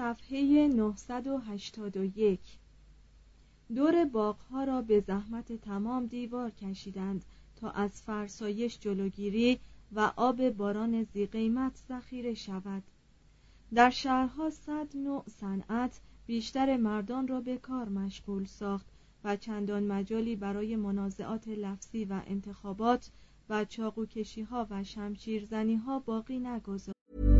صفحه 981 دور باغها را به زحمت تمام دیوار کشیدند تا از فرسایش جلوگیری و آب باران زیقیمت ذخیره شود. در شهرها صد نوع صنعت بیشتر مردان را به کار مشغول ساخت و چندان مجالی برای منازعات لفظی و انتخابات و چاقو ها و شمشیرزنی ها باقی نگذاشت.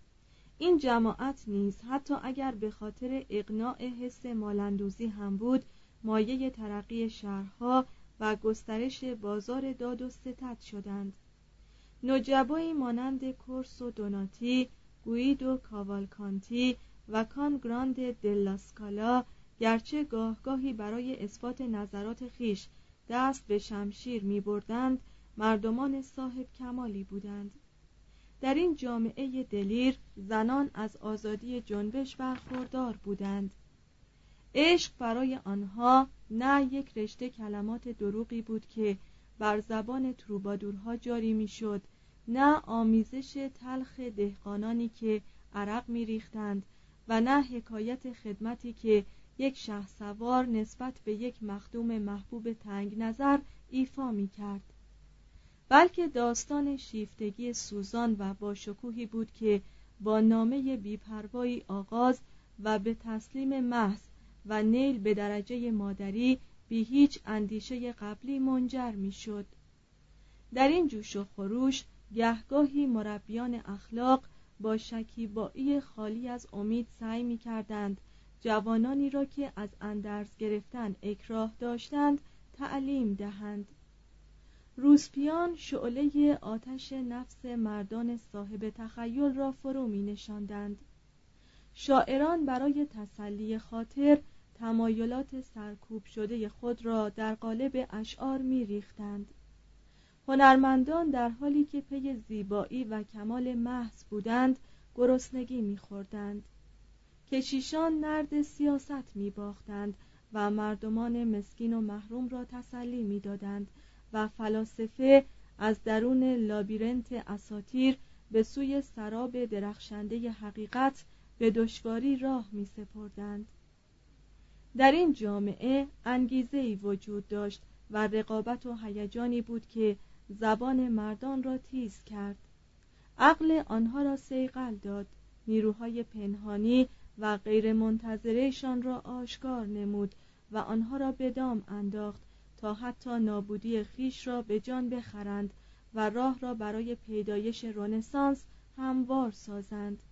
این جماعت نیز حتی اگر به خاطر اقناع حس مالندوزی هم بود مایه ترقی شهرها و گسترش بازار داد و ستد شدند. نجبایی مانند کورس و دوناتی گویدو کاوالکانتی و کان گراند دلاسکالا گرچه گاهگاهی برای اثبات نظرات خیش دست به شمشیر می بردند مردمان صاحب کمالی بودند. در این جامعه دلیر زنان از آزادی جنبش برخوردار بودند. عشق برای آنها نه یک رشته کلمات دروغی بود که بر زبان تروبادورها جاری می‌شد نه آمیزش تلخ دهقانانی که عرق میریختند و نه حکایت خدمتی که یک شه سوار نسبت به یک مخدوم محبوب تنگ نظر ایفا می کرد بلکه داستان شیفتگی سوزان و باشکوهی بود که با نامه بیپروایی آغاز و به تسلیم محض و نیل به درجه مادری بی هیچ اندیشه قبلی منجر می شد. در این جوش و خروش گهگاهی مربیان اخلاق با شکیبایی خالی از امید سعی می کردند جوانانی را که از اندرز گرفتن اکراه داشتند تعلیم دهند روسپیان شعله آتش نفس مردان صاحب تخیل را فرو می نشاندند. شاعران برای تسلی خاطر تمایلات سرکوب شده خود را در قالب اشعار می ریختند. هنرمندان در حالی که پی زیبایی و کمال محض بودند گرسنگی میخوردند کشیشان نرد سیاست می باختند و مردمان مسکین و محروم را تسلی می‌دادند و فلاسفه از درون لابیرنت اساتیر به سوی سراب درخشنده حقیقت به دشواری راه می سپردند. در این جامعه انگیزه ای وجود داشت و رقابت و هیجانی بود که زبان مردان را تیز کرد عقل آنها را سیقل داد نیروهای پنهانی و غیر منتظرهشان را آشکار نمود و آنها را به دام انداخت تا حتی نابودی خیش را به جان بخرند و راه را برای پیدایش رونسانس هموار سازند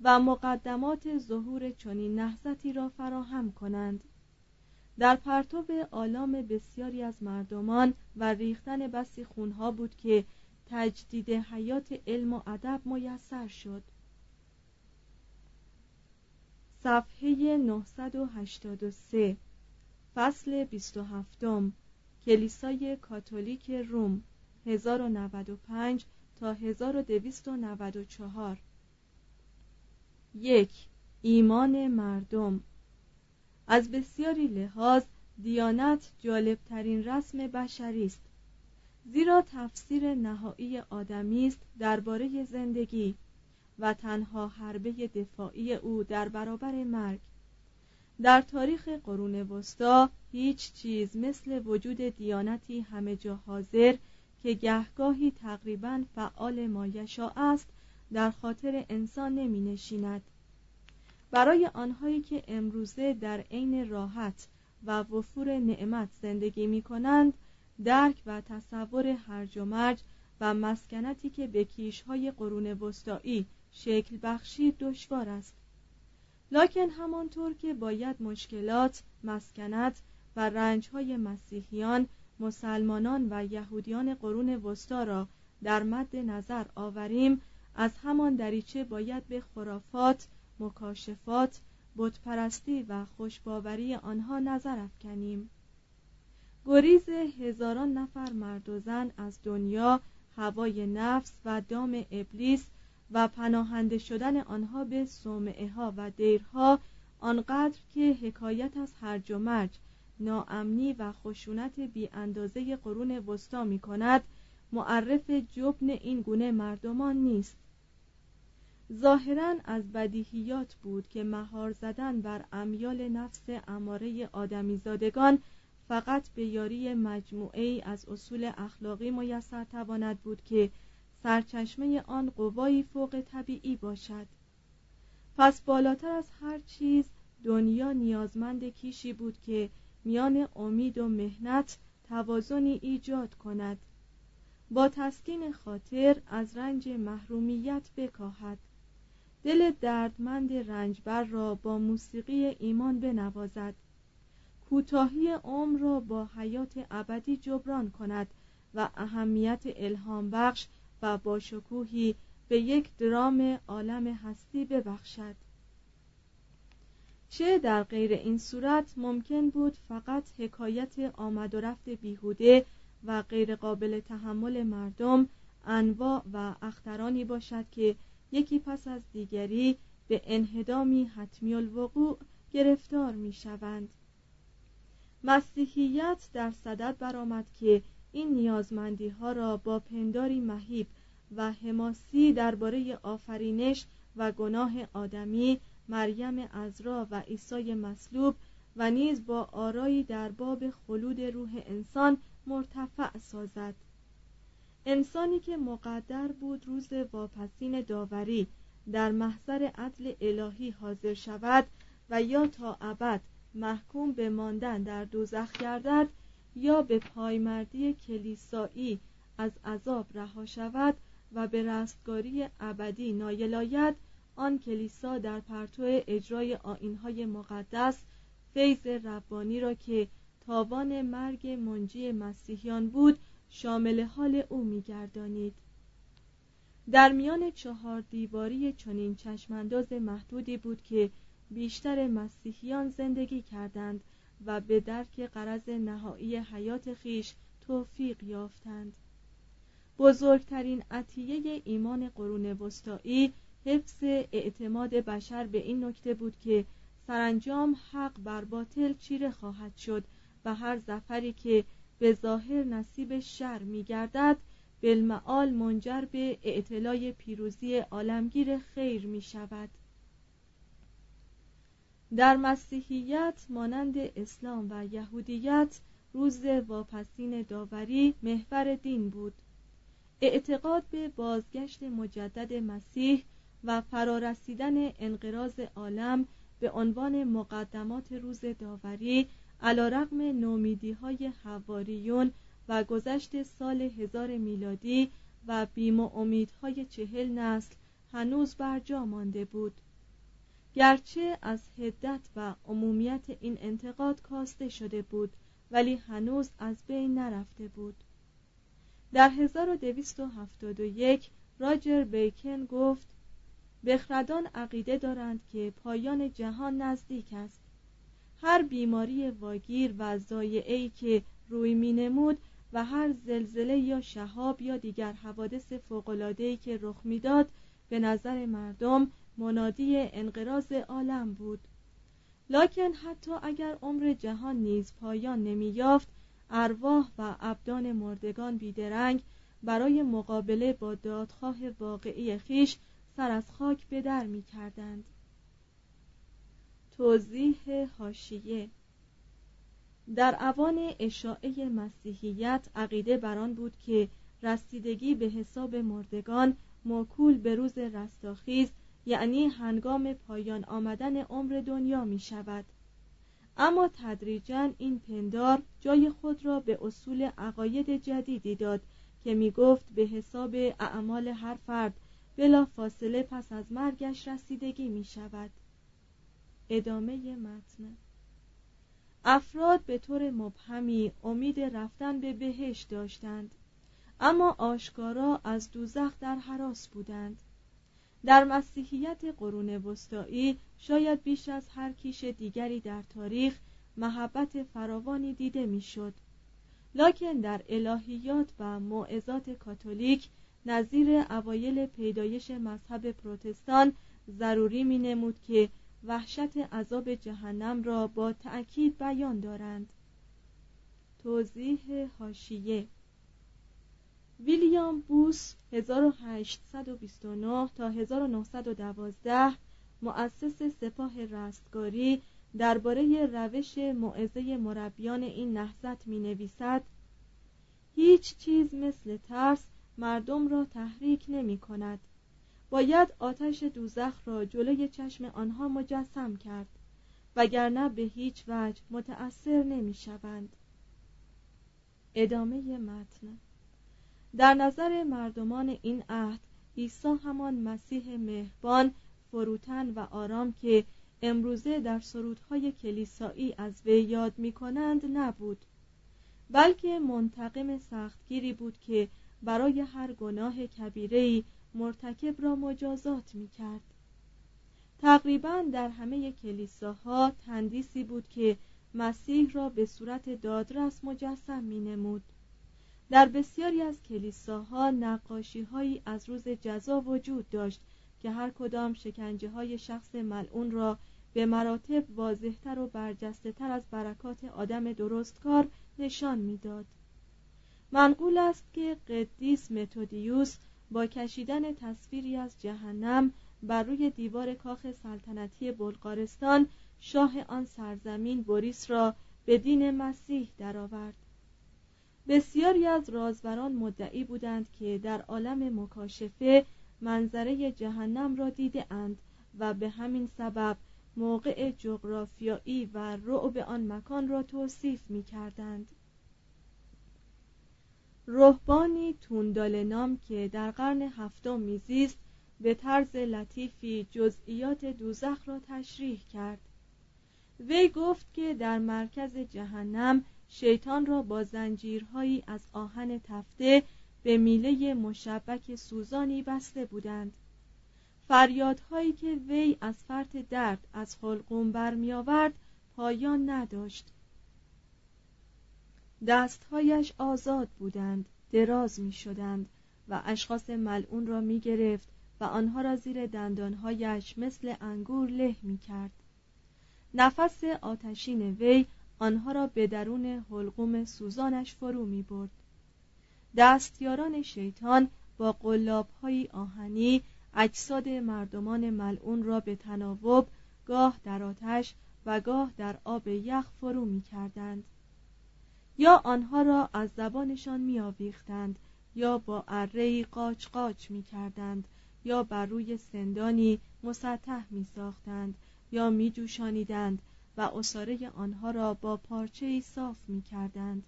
و مقدمات ظهور چنین نهضتی را فراهم کنند. در پرتو آلام بسیاری از مردمان و ریختن بسی خونها بود که تجدید حیات علم و ادب میسر شد. صفحه 983 فصل 27 کلیسای کاتولیک روم 1095 تا 1294 یک ایمان مردم. از بسیاری لحاظ دیانت جالبترین رسم بشری است زیرا تفسیر نهایی آدمی است درباره زندگی و تنها حربه دفاعی او در برابر مرگ. در تاریخ قرون وسطا هیچ چیز مثل وجود دیانتی همه جا حاضر که گهگاهی تقریبا فعال مایشا است در خاطر انسان نمی نشیند برای آنهایی که امروزه در عین راحت و وفور نعمت زندگی می کنند درک و تصور هرج و مرج و مسکنتی که به کیشهای قرون وسطایی شکل بخشی دشوار است. لکن همانطور که باید مشکلات، مسکنت و رنجهای مسیحیان، مسلمانان و یهودیان قرون وسطا را در مد نظر آوریم از همان دریچه باید به خرافات، مکاشفات، بتپرستی و خوشباوری آنها نظر افکنیم. گریز هزاران نفر مرد و زن از دنیا هوای نفس و دام ابلیس و پناهنده شدن آنها به صومعه ها و دیرها آنقدر که حکایت از هرج و مرج ناامنی و خشونت بی اندازه قرون وسطا می کند معرف جبن این گونه مردمان نیست. ظاهرا از بدیهیات بود که مهار زدن بر امیال نفس اماره آدمیزادگان فقط به یاری مجموعه از اصول اخلاقی میسر تواند بود که سرچشمه آن قوایی فوق طبیعی باشد. پس بالاتر از هر چیز دنیا نیازمند کیشی بود که میان امید و مهنت توازنی ایجاد کند. با تسکین خاطر از رنج محرومیت بکاهد. دل دردمند رنجبر را با موسیقی ایمان بنوازد. کوتاهی عمر را با حیات ابدی جبران کند و اهمیت الهام بخش با شکوهی به یک درام عالم هستی ببخشد. چه در غیر این صورت ممکن بود فقط حکایت آمد و رفت بیهوده و غیرقابل تحمل مردم انواع و اخترانی باشد که یکی پس از دیگری به انهدامی حتمی الوقوع گرفتار می شوند مسیحیت در صدد برآمد که این نیازمندی ها را با پنداری مهیب و حماسی درباره آفرینش و گناه آدمی مریم ازرا و عیسی مصلوب و نیز با آرایی در باب خلود روح انسان مرتفع سازد. انسانی که مقدر بود روز واپسین داوری در محضر عدل الهی حاضر شود و یا تا ابد محکوم به ماندن در دوزخ گردد یا به پایمردی کلیسایی از عذاب رها شود و به رستگاری ابدی نایل آید آن کلیسا در پرتو اجرای آینهای مقدس فیض ربانی را که تاوان مرگ منجی مسیحیان بود شامل حال او میگردانید. در میان چهار دیواری چنین چشمانداز محدودی بود که بیشتر مسیحیان زندگی کردند. و به درک قرض نهایی حیات خیش توفیق یافتند. بزرگترین عطیه ایمان قرون وسطایی حفظ اعتماد بشر به این نکته بود که سرانجام حق بر باطل چیره خواهد شد و هر زفری که به ظاهر نصیب شر میگردد بالمعال منجر به اعتلای پیروزی عالمگیر خیر می شود در مسیحیت مانند اسلام و یهودیت روز واپسین داوری محور دین بود. اعتقاد به بازگشت مجدد مسیح و فرارسیدن انقراض عالم به عنوان مقدمات روز داوری علا رقم نومیدی های حواریون و گذشت سال هزار میلادی و بیم و امیدهای چهل نسل هنوز بر جا مانده بود. گرچه از هدت و عمومیت این انتقاد کاسته شده بود ولی هنوز از بین نرفته بود. در 1271 راجر بیکن گفت بخردان عقیده دارند که پایان جهان نزدیک است. هر بیماری واگیر و زایعی که روی می نمود و هر زلزله یا شهاب یا دیگر حوادث فوق‌العاده‌ای که رخ می‌داد به نظر مردم منادی انقراض عالم بود لکن حتی اگر عمر جهان نیز پایان نمییافت ارواح و ابدان مردگان بیدرنگ برای مقابله با دادخواه واقعی خیش سر از خاک به در می کردند. توضیح هاشیه در اوان اشاعه مسیحیت عقیده بران بود که رسیدگی به حساب مردگان موکول به روز رستاخیز یعنی هنگام پایان آمدن عمر دنیا می شود. اما تدریجا این پندار جای خود را به اصول عقاید جدیدی داد که می گفت به حساب اعمال هر فرد بلا فاصله پس از مرگش رسیدگی می شود. ادامه متن. افراد به طور مبهمی امید رفتن به بهشت داشتند اما آشکارا از دوزخ در حراس بودند. در مسیحیت قرون وسطایی شاید بیش از هر کیش دیگری در تاریخ محبت فراوانی دیده می‌شد. لکن در الهیات و موعظات کاتولیک نظیر اوایل پیدایش مذهب پروتستان ضروری می نمود که وحشت عذاب جهنم را با تأکید بیان دارند. توضیح هاشیه ویلیام بوس 1829 تا 1912 مؤسس سپاه رستگاری درباره روش موعظه مربیان این نهضت می نویسد هیچ چیز مثل ترس مردم را تحریک نمی کند باید آتش دوزخ را جلوی چشم آنها مجسم کرد وگرنه به هیچ وجه متأثر نمی شوند ادامه متن. در نظر مردمان این عهد عیسی همان مسیح مهربان فروتن و آرام که امروزه در سرودهای کلیسایی از وی یاد می کنند نبود بلکه منتقم سختگیری بود که برای هر گناه کبیره‌ای مرتکب را مجازات می کرد تقریبا در همه کلیساها تندیسی بود که مسیح را به صورت دادرس مجسم می نمود در بسیاری از کلیساها نقاشی هایی از روز جزا وجود داشت که هر کدام شکنجه های شخص ملعون را به مراتب واضحتر و برجسته تر از برکات آدم درستکار نشان می‌داد. منقول است که قدیس متودیوس با کشیدن تصویری از جهنم بر روی دیوار کاخ سلطنتی بلغارستان شاه آن سرزمین بوریس را به دین مسیح درآورد. بسیاری از رازوران مدعی بودند که در عالم مکاشفه منظره جهنم را دیده اند و به همین سبب موقع جغرافیایی و رعب آن مکان را توصیف می کردند روحبانی توندال نام که در قرن هفتم میزیست به طرز لطیفی جزئیات دوزخ را تشریح کرد. وی گفت که در مرکز جهنم شیطان را با زنجیرهایی از آهن تفته به میله مشبک سوزانی بسته بودند. فریادهایی که وی از فرط درد از حلقوم برمی آورد پایان نداشت. دستهایش آزاد بودند دراز می شدند و اشخاص ملعون را می گرفت و آنها را زیر دندانهایش مثل انگور له می کرد نفس آتشین وی آنها را به درون حلقوم سوزانش فرو می برد. دستیاران شیطان با قلابهایی آهنی اجساد مردمان ملعون را به تناوب گاه در آتش و گاه در آب یخ فرو می کردند. یا آنها را از زبانشان میآویختند یا با ارهی قاچ قاچ می کردند یا بر روی سندانی مسطح می ساختند یا می جوشانیدند و اصاره آنها را با پارچه صاف می کردند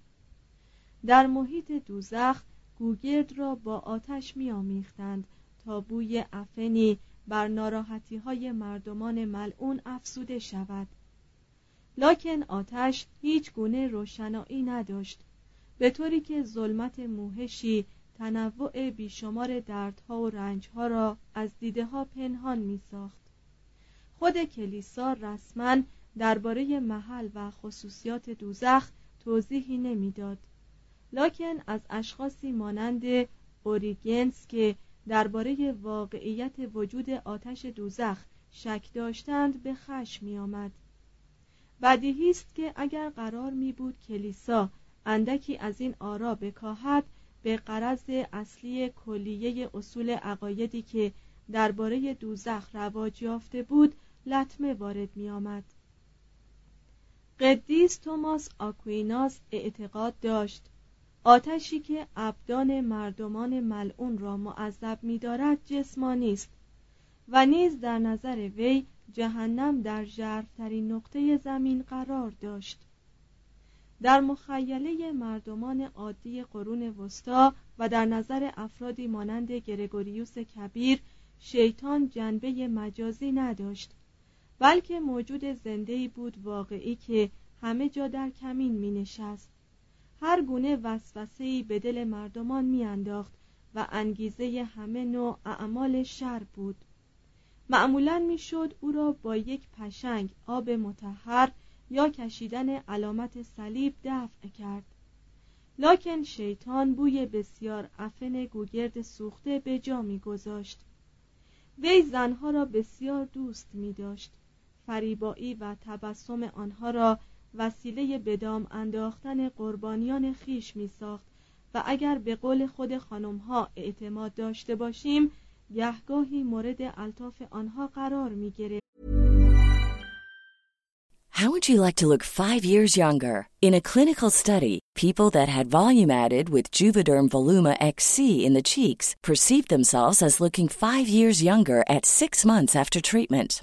در محیط دوزخ گوگرد را با آتش می آمیختند تا بوی افنی بر ناراحتی های مردمان ملعون افسوده شود لکن آتش هیچ گونه روشنایی نداشت به طوری که ظلمت موهشی تنوع بیشمار دردها و رنجها را از دیده ها پنهان می ساخت. خود کلیسا رسما درباره محل و خصوصیات دوزخ توضیحی نمی‌داد. لکن از اشخاصی مانند اوریگنس که درباره واقعیت وجود آتش دوزخ شک داشتند به خشم می آمد. بدیهی است که اگر قرار می بود کلیسا اندکی از این آرا بکاهد به قرض اصلی کلیه اصول عقایدی که درباره دوزخ رواج یافته بود لطمه وارد می آمد. قدیس توماس آکویناس اعتقاد داشت. آتشی که ابدان مردمان ملعون را معذب می‌دارد جسمانی است و نیز در نظر وی جهنم در ژرفترین نقطه زمین قرار داشت. در مخیله مردمان عادی قرون وسطا و در نظر افرادی مانند گرگوریوس کبیر شیطان جنبه مجازی نداشت. بلکه موجود زندهی بود واقعی که همه جا در کمین می نشست هر گونه وسوسه‌ای به دل مردمان میانداخت و انگیزه همه نوع اعمال شر بود. معمولا می‌شد او را با یک پشنگ آب متحر یا کشیدن علامت صلیب دفع کرد. لکن شیطان بوی بسیار افن گوگرد سوخته به جا میگذاشت. وی زنها را بسیار دوست می داشت فریبایی و تبسم آنها را وسیله بدام انداختن قربانیان خیش می ساخت و اگر به قول خود خانمها اعتماد داشته باشیم گهگاهی مورد الطاف آنها قرار می گرفت. How would you like to look five years younger? In a clinical study, people that had volume added with Juvederm Voluma XC in the cheeks perceived themselves as looking five years younger at six months after treatment.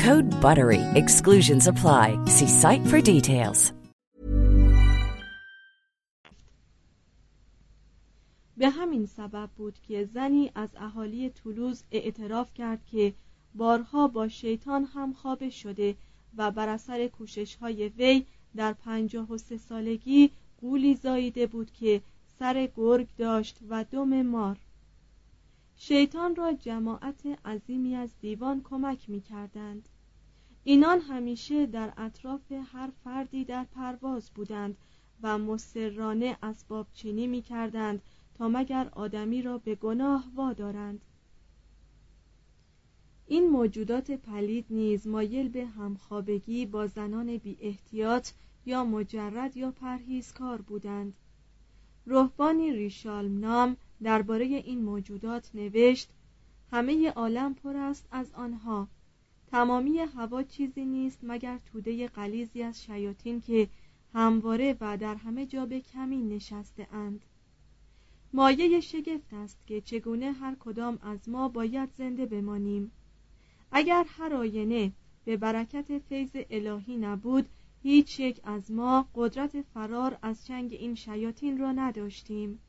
Code BUTTERY. Exclusions apply. See site for details. به همین سبب بود که زنی از اهالی تولوز اعتراف کرد که بارها با شیطان هم خوابه شده و بر اثر کوشش های وی در پنجاه و سه سالگی قولی زاییده بود که سر گرگ داشت و دم مار شیطان را جماعت عظیمی از دیوان کمک می کردند اینان همیشه در اطراف هر فردی در پرواز بودند و مسررانه اسباب چینی می کردند تا مگر آدمی را به گناه وادارند. این موجودات پلید نیز مایل به همخوابگی با زنان بی احتیاط یا مجرد یا پرهیزکار بودند. رهبانی ریشالم نام درباره این موجودات نوشت همه عالم پر است از آنها. تمامی هوا چیزی نیست مگر توده قلیزی از شیاطین که همواره و در همه جا به کمی نشسته اند. مایه شگفت است که چگونه هر کدام از ما باید زنده بمانیم. اگر هر آینه به برکت فیض الهی نبود هیچ یک از ما قدرت فرار از چنگ این شیاطین را نداشتیم.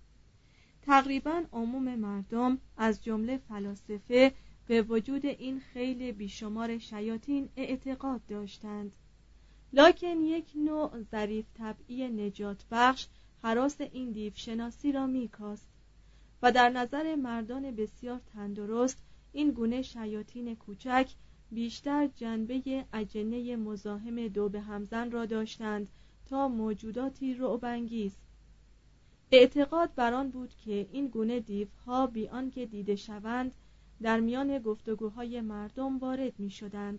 تقریبا عموم مردم از جمله فلاسفه به وجود این خیلی بیشمار شیاطین اعتقاد داشتند. لکن یک نوع ظریف طبعی نجات بخش حراس این دیو شناسی را میکاست و در نظر مردان بسیار تندرست این گونه شیاطین کوچک بیشتر جنبه اجنه مزاحم دو به همزن را داشتند تا موجوداتی رعبانگیز. اعتقاد بر آن بود که این گونه دیوها بی آنکه دیده شوند در میان گفتگوهای مردم وارد می شدند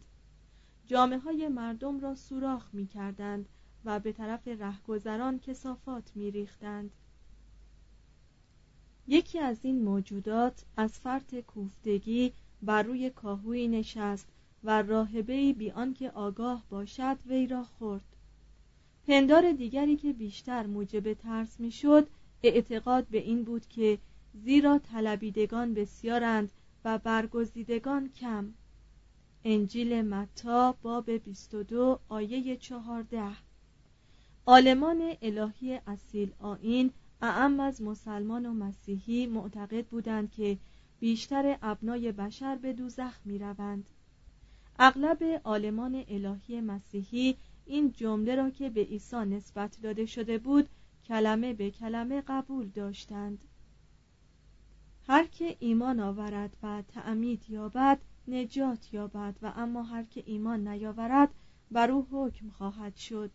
جامعه های مردم را سوراخ می کردند و به طرف رهگذران کسافات می ریختند. یکی از این موجودات از فرط کوفتگی بر روی کاهوی نشست و راهبه بی آنکه آگاه باشد وی را خورد پندار دیگری که بیشتر موجب ترس می‌شد اعتقاد به این بود که زیرا طلبیدگان بسیارند و برگزیدگان کم. انجیل متا باب 22 آیه 14 عالمان الهی اصیل آین اعم از مسلمان و مسیحی معتقد بودند که بیشتر ابنای بشر به دوزخ می روند. اغلب عالمان الهی مسیحی این جمله را که به عیسی نسبت داده شده بود کلمه به کلمه قبول داشتند. هر که ایمان آورد و تعمید یابد نجات یابد و اما هر که ایمان نیاورد بر او حکم خواهد شد.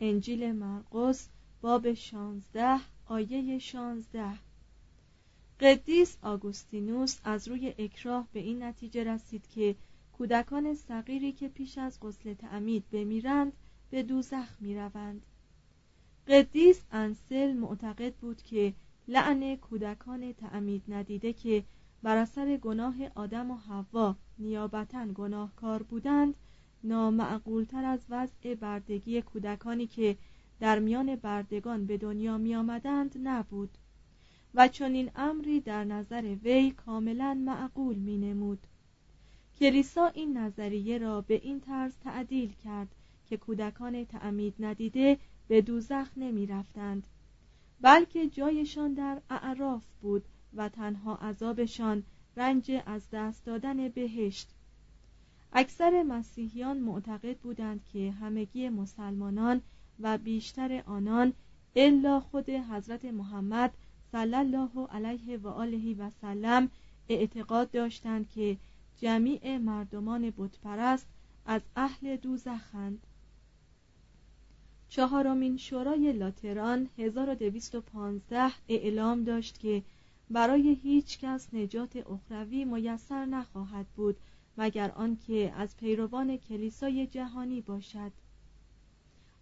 انجیل مرقس باب شانزده آیه شانزده. قدیس آگوستینوس از روی اکراه به این نتیجه رسید که کودکان صغیری که پیش از غسل تعمید بمیرند به دوزخ می‌روند. قدیس انسل معتقد بود که لعن کودکان تعمید ندیده که بر اثر گناه آدم و حوا نیابتا گناهکار بودند نامعقولتر از وضع بردگی کودکانی که در میان بردگان به دنیا می آمدند نبود و چنین امری در نظر وی کاملا معقول می نمود کلیسا این نظریه را به این طرز تعدیل کرد که کودکان تعمید ندیده به دوزخ نمی رفتند بلکه جایشان در اعراف بود و تنها عذابشان رنج از دست دادن بهشت. اکثر مسیحیان معتقد بودند که همگی مسلمانان و بیشتر آنان الا خود حضرت محمد صلی الله علیه و آله و سلم اعتقاد داشتند که جمیع مردمان بتپرست از اهل دوزخند. چهارمین شورای لاتران 1215 اعلام داشت که برای هیچ کس نجات اخروی میسر نخواهد بود مگر آنکه از پیروان کلیسای جهانی باشد.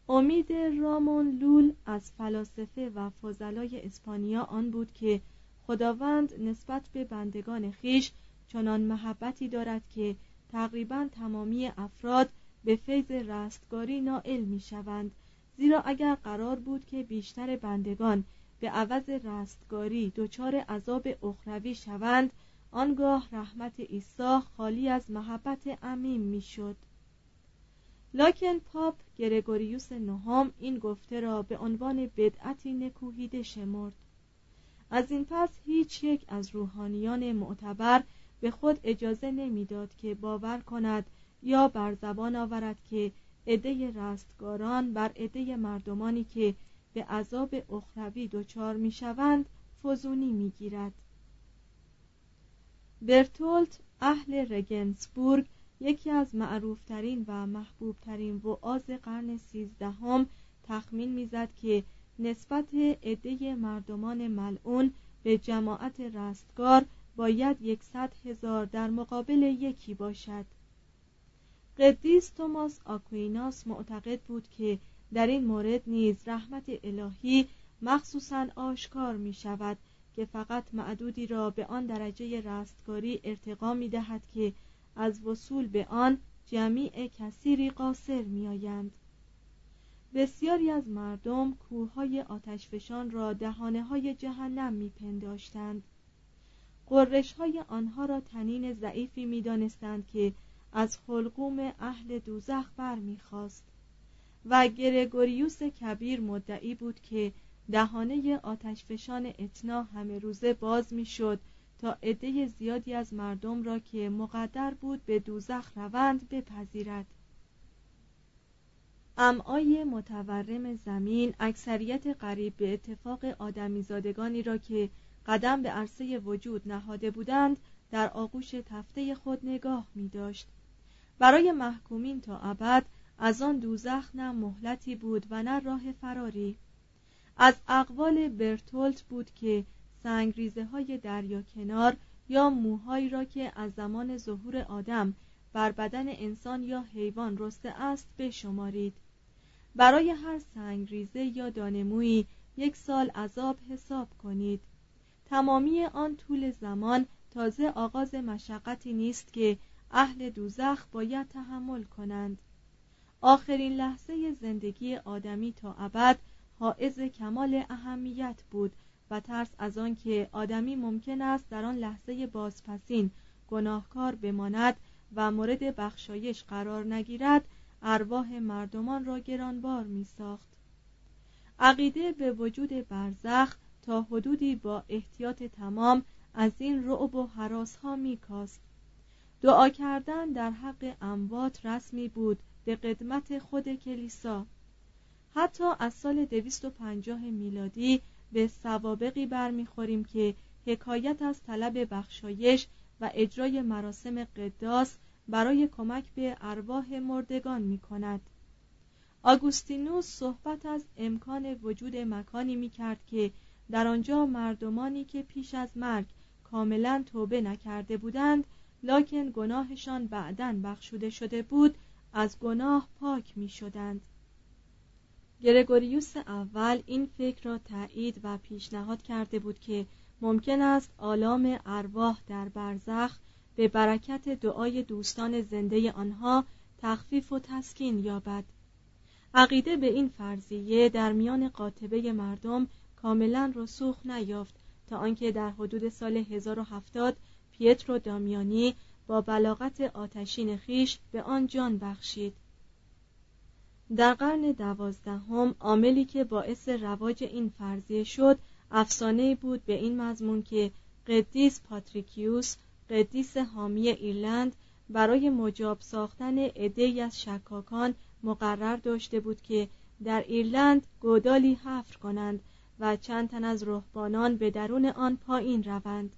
امید رامون لول از فلاسفه و فضلای اسپانیا آن بود که خداوند نسبت به بندگان خیش چنان محبتی دارد که تقریبا تمامی افراد به فیض رستگاری نائل می شوند زیرا اگر قرار بود که بیشتر بندگان به عوض رستگاری دچار عذاب اخروی شوند آنگاه رحمت عیسی خالی از محبت عمیم می‌شد. لاکن پاپ گرگوریوس نهم این گفته را به عنوان بدعتی نکوهیده شمرد. از این پس هیچ یک از روحانیان معتبر به خود اجازه نمی‌داد که باور کند یا بر زبان آورد که عده رستگاران بر عده مردمانی که به عذاب اخروی دچار می‌شوند فزونی می‌گیرد. برتولت اهل رگنسبورگ یکی از معروفترین و محبوبترین وعاز قرن سیزدهم تخمین می‌زد که نسبت عده مردمان ملعون به جماعت رستگار باید یکصد هزار در مقابل یکی باشد. قدیس توماس آکویناس معتقد بود که در این مورد نیز رحمت الهی مخصوصا آشکار می شود که فقط معدودی را به آن درجه رستگاری ارتقا می دهد که از وصول به آن جمیع کثیری قاصر می آیند. بسیاری از مردم کوههای آتشفشان را دهانه های جهنم می پنداشتند. قررش های آنها را تنین ضعیفی می دانستند که از خلقوم اهل دوزخ بر می خواست. و گرگوریوس کبیر مدعی بود که دهانه آتشفشان اتنا همه روزه باز می شد تا عده زیادی از مردم را که مقدر بود به دوزخ روند بپذیرد امعای متورم زمین اکثریت قریب به اتفاق آدمیزادگانی را که قدم به عرصه وجود نهاده بودند در آغوش تفته خود نگاه می داشت برای محکومین تا ابد از آن دوزخ نه مهلتی بود و نه راه فراری. از اقوال برتولت بود که سنگریزه های دریا کنار یا موهایی را که از زمان ظهور آدم بر بدن انسان یا حیوان رسته است بشمارید. برای هر سنگریزه یا دانمویی یک سال عذاب حساب کنید. تمامی آن طول زمان تازه آغاز مشقتی نیست که اهل دوزخ باید تحمل کنند. آخرین لحظه زندگی آدمی تا ابد حائز کمال اهمیت بود و ترس از آن که آدمی ممکن است در آن لحظه بازپسین گناهکار بماند و مورد بخشایش قرار نگیرد ارواح مردمان را گرانبار می ساخت عقیده به وجود برزخ تا حدودی با احتیاط تمام از این رعب و حراس ها می دعا کردن در حق اموات رسمی بود به قدمت خود کلیسا. حتی از سال 250 میلادی به سوابقی برمیخوریم که حکایت از طلب بخشایش و اجرای مراسم قداس برای کمک به ارواح مردگان می کند آگوستینوس صحبت از امکان وجود مکانی می کرد که در آنجا مردمانی که پیش از مرگ کاملا توبه نکرده بودند لکن گناهشان بعدا بخشوده شده بود از گناه پاک می شدند گرگوریوس اول این فکر را تایید و پیشنهاد کرده بود که ممکن است آلام ارواح در برزخ به برکت دعای دوستان زنده آنها تخفیف و تسکین یابد. عقیده به این فرضیه در میان قاطبه مردم کاملا رسوخ نیافت تا آنکه در حدود سال 1070 پیترو دامیانی با بلاغت آتشین خیش به آن جان بخشید. در قرن دوازدهم عاملی که باعث رواج این فرضیه شد افسانه بود به این مضمون که قدیس پاتریکیوس قدیس حامی ایرلند برای مجاب ساختن عدهای از شکاکان مقرر داشته بود که در ایرلند گودالی حفر کنند و چند تن از رهبانان به درون آن پایین روند.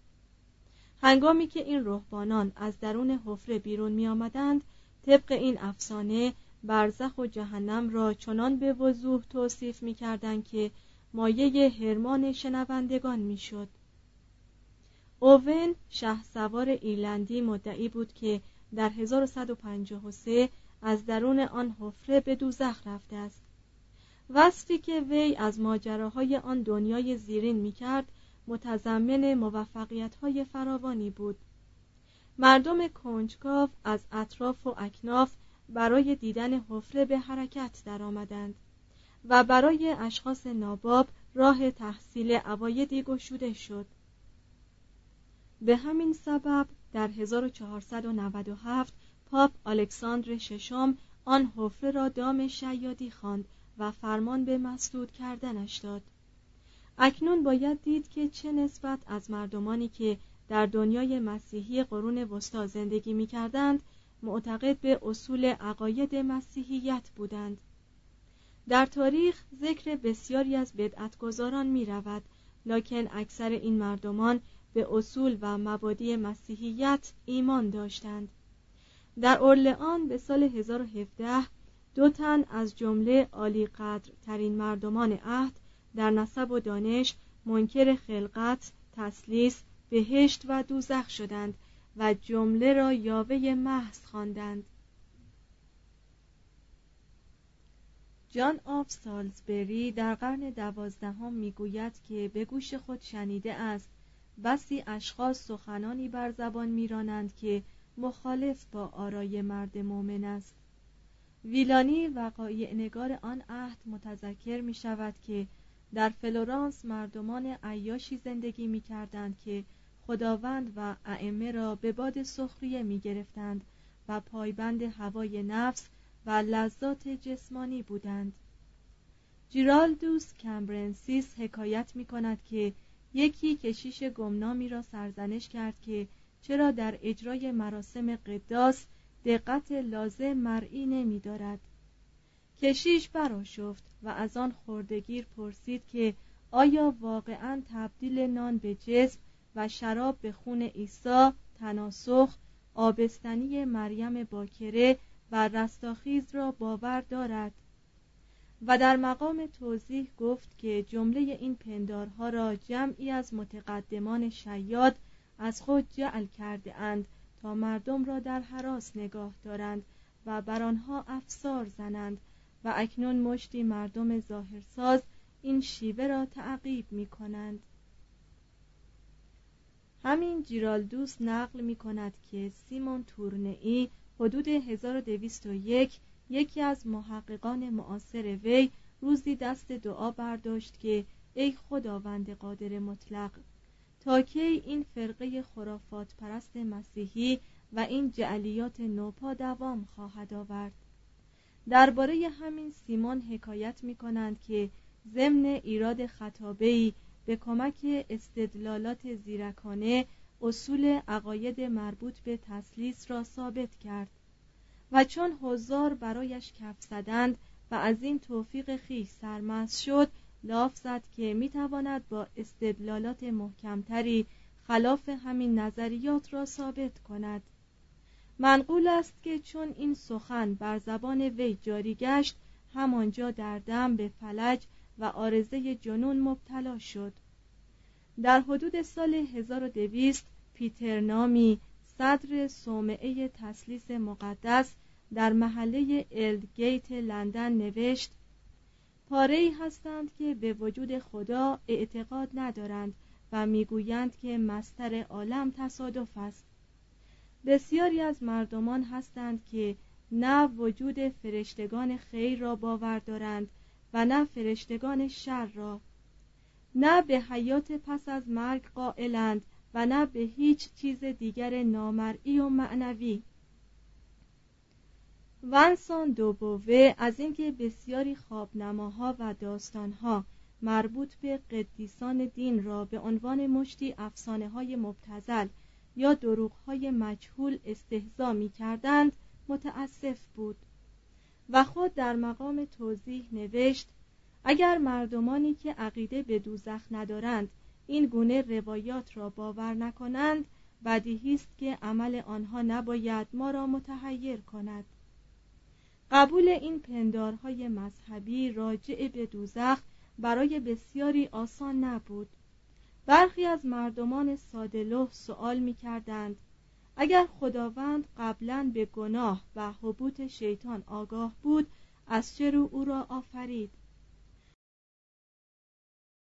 هنگامی که این رهبانان از درون حفره بیرون می آمدند طبق این افسانه برزخ و جهنم را چنان به وضوح توصیف می کردن که مایه هرمان شنوندگان می شد اوون شه سوار ایرلندی مدعی بود که در 1153 از درون آن حفره به دوزخ رفته است. وصفی که وی از ماجراهای آن دنیای زیرین می کرد متضمن موفقیت های فراوانی بود. مردم کنجکاو از اطراف و اکناف برای دیدن حفره به حرکت درآمدند و برای اشخاص ناباب راه تحصیل عوایدی گشوده شد. به همین سبب در 1497 پاپ الکساندر ششم آن حفره را دام شیادی خواند و فرمان به مسدود کردنش داد. اکنون باید دید که چه نسبت از مردمانی که در دنیای مسیحی قرون وسطا زندگی می کردند معتقد به اصول عقاید مسیحیت بودند. در تاریخ ذکر بسیاری از بدعتگذاران می رود لکن اکثر این مردمان به اصول و مبادی مسیحیت ایمان داشتند. در اورلئان به سال 1017 دو تن از جمله عالی قدر ترین مردمان عهد در نسب و دانش منکر خلقت، تسلیس، بهشت و دوزخ شدند و جمله را یاوه محض خواندند. جان آف سالزبری در قرن دوازدهم می‌گوید که به گوش خود شنیده است بسی اشخاص سخنانی بر زبان میرانند که مخالف با آرای مرد مؤمن است ویلانی وقایع نگار آن عهد متذکر می شود که در فلورانس مردمان عیاشی زندگی می کردند که خداوند و ائمه را به باد سخریه می گرفتند و پایبند هوای نفس و لذات جسمانی بودند. جیرالدوس کمبرنسیس حکایت می کند که یکی کشیش گمنامی را سرزنش کرد که چرا در اجرای مراسم قداس دقت لازم مرئی نمی دارد کشیش براشفت و از آن خوردگیر پرسید که آیا واقعا تبدیل نان به جسم و شراب به خون عیسی تناسخ آبستنی مریم باکره و رستاخیز را باور دارد؟ و در مقام توضیح گفت که جمله این پندارها را جمعی از متقدمان شیاد از خود جعل کرده اند تا مردم را در حراس نگاه دارند و بر آنها افسار زنند و اکنون مشتی مردم ظاهرساز این شیوه را تعقیب می کنند همین جیرالدوس نقل می کند که سیمون تورنئی حدود 1201 یکی از محققان معاصر وی روزی دست دعا برداشت که ای خداوند قادر مطلق تا کی این فرقه خرافات پرست مسیحی و این جعلیات نوپا دوام خواهد آورد. درباره همین سیمون حکایت می کنند که ضمن ایراد خطابهی به کمک استدلالات زیرکانه اصول عقاید مربوط به تسلیس را ثابت کرد و چون هزار برایش کف زدند و از این توفیق خیش سرمست شد لاف زد که می‌تواند با استدلالات محکمتری خلاف همین نظریات را ثابت کند. منقول است که چون این سخن بر زبان وی جاری گشت همانجا در دم به فلج و آرزه جنون مبتلا شد. در حدود سال 1200 پیتر نامی صدر صومعه تسلیس مقدس در محله الدگیت لندن نوشت پاره هستند که به وجود خدا اعتقاد ندارند و می‌گویند که مستر عالم تصادف است. بسیاری از مردمان هستند که نه وجود فرشتگان خیر را باور دارند و نه فرشتگان شر را. نه به حیات پس از مرگ قائلند و نه به هیچ چیز دیگر نامرئی و معنوی. ونسان دوبوه از اینکه بسیاری خوابنماها و داستانها مربوط به قدیسان دین را به عنوان مشتی افسانه های مبتزل یا دروغ های مجهول استهزا می کردند متاسف بود. و خود در مقام توضیح نوشت اگر مردمانی که عقیده به دوزخ ندارند این گونه روایات را باور نکنند بدیهی است که عمل آنها نباید ما را متحیر کند. قبول این پندارهای مذهبی راجع به دوزخ برای بسیاری آسان نبود. برخی از مردمان سادلوه سوال می کردند اگر خداوند قبلا به گناه و حبوط شیطان آگاه بود از چه رو او را آفرید؟